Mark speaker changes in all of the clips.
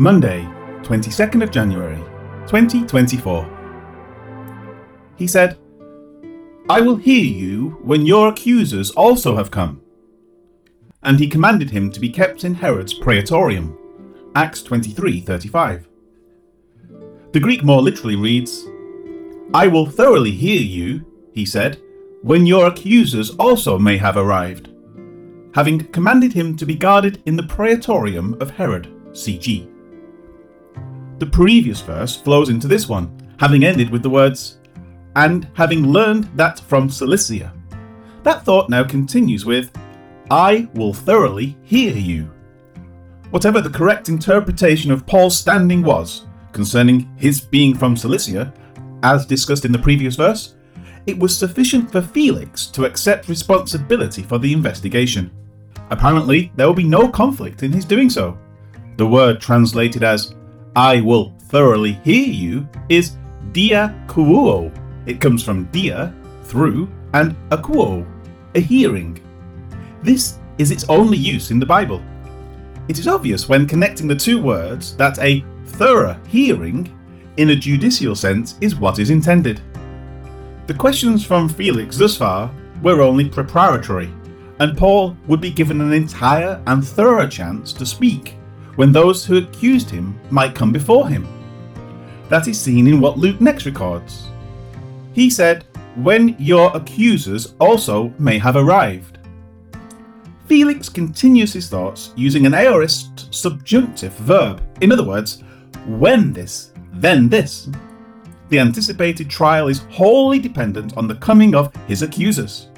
Speaker 1: Monday, 22nd of January, 2024. He said, I will hear you when your accusers also have come. And he commanded him to be kept in Herod's praetorium. Acts 23:35. The Greek more literally reads, I will thoroughly hear you, he said, when your accusers also may have arrived, having commanded him to be guarded in the praetorium of Herod, CG. The previous verse flows into this one, having ended with the words, and having learned that from Cilicia. That thought now continues with, I will thoroughly hear you. Whatever the correct interpretation of Paul's standing was concerning his being from Cilicia, as discussed in the previous verse, it was sufficient for Felix to accept responsibility for the investigation. Apparently, there will be no conflict in his doing so. The word translated as I will thoroughly hear you is dia kuo. It comes from dia, through, and akouo, a hearing. This is its only use in the Bible. It is obvious when connecting the two words that a thorough hearing, in a judicial sense, is what is intended. The questions from Felix thus far were only preparatory, and Paul would be given an entire and thorough chance to speak when those who accused him might come before him. That is seen in what Luke next records. He said, When your accusers also may have arrived. Felix continues his thoughts using an aorist subjunctive verb. In other words, when this, then this. The anticipated trial is wholly dependent on the coming of his accusers.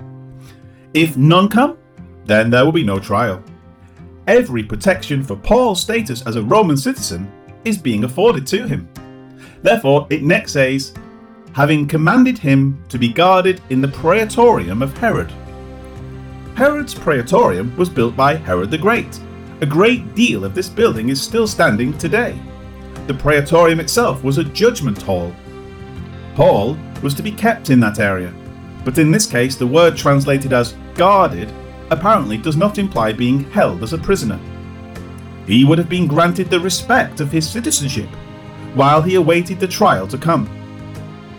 Speaker 1: If none come, then there will be no trial every protection for Paul's status as a Roman citizen is being afforded to him. Therefore, it next says, having commanded him to be guarded in the praetorium of Herod. Herod's praetorium was built by Herod the Great. A great deal of this building is still standing today. The praetorium itself was a judgment hall. Paul was to be kept in that area, but in this case, the word translated as guarded apparently does not imply being held as a prisoner. He would have been granted the respect of his citizenship while he awaited the trial to come.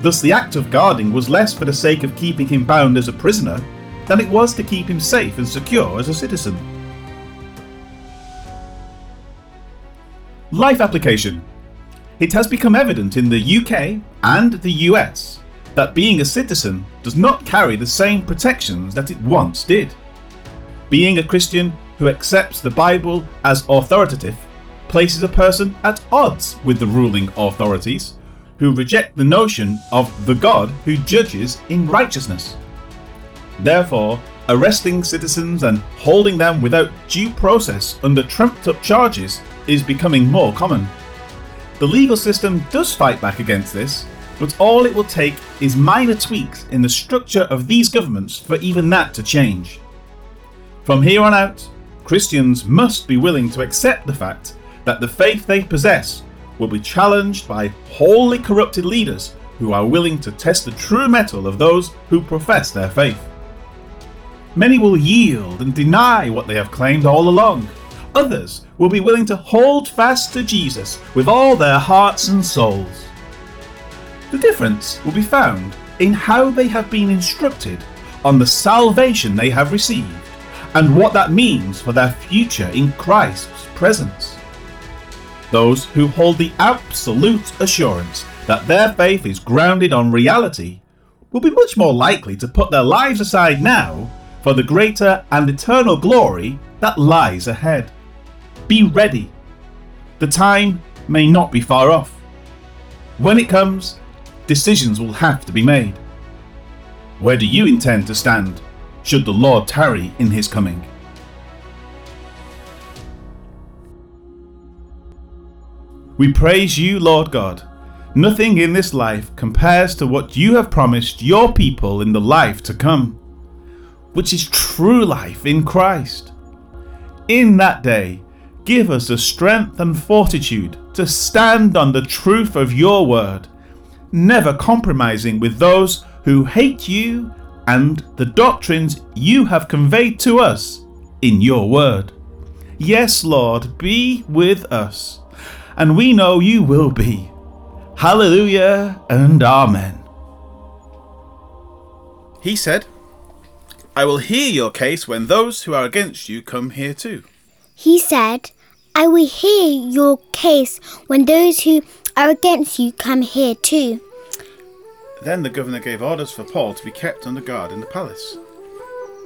Speaker 1: Thus, the act of guarding was less for the sake of keeping him bound as a prisoner than it was to keep him safe and secure as a citizen. Life application. It has become evident in the UK and the US that being a citizen does not carry the same protections that it once did. Being a Christian who accepts the Bible as authoritative places a person at odds with the ruling authorities who reject the notion of the God who judges in righteousness. Therefore, arresting citizens and holding them without due process under trumped up charges is becoming more common. The legal system does fight back against this, but all it will take is minor tweaks in the structure of these governments for even that to change. From here on out, Christians must be willing to accept the fact that the faith they possess will be challenged by wholly corrupted leaders who are willing to test the true mettle of those who profess their faith. Many will yield and deny what they have claimed all along. Others will be willing to hold fast to Jesus with all their hearts and souls. The difference will be found in how they have been instructed on the salvation they have received and what that means for their future in Christ's presence. Those who hold the absolute assurance that their faith is grounded on reality will be much more likely to put their lives aside now for the greater and eternal glory that lies ahead. Be ready. The time may not be far off. When it comes, decisions will have to be made. Where do you intend to stand? Should the Lord tarry in his coming. We praise you, Lord God. Nothing in this life compares to what you have promised your people in the life to come, which is true life in Christ. In that day, give us the strength and fortitude to stand on the truth of your word, never compromising with those who hate you and the doctrines you have conveyed to us in your word. Yes, Lord, be with us and we know you will be. Hallelujah and Amen. He said, I will hear your case when those who are against you come here too.
Speaker 2: He said, I will hear your case when those who are against you come here too.
Speaker 1: Then the governor gave orders for Paul to be kept under guard in the palace.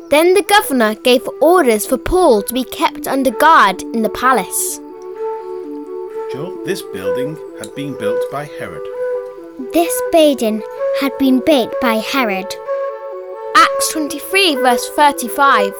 Speaker 3: Then the governor gave orders for Paul to be kept under guard in the palace.
Speaker 1: Joel, this building had been built by Herod.
Speaker 2: This building had been built by Herod.
Speaker 3: Acts 23, verse 35.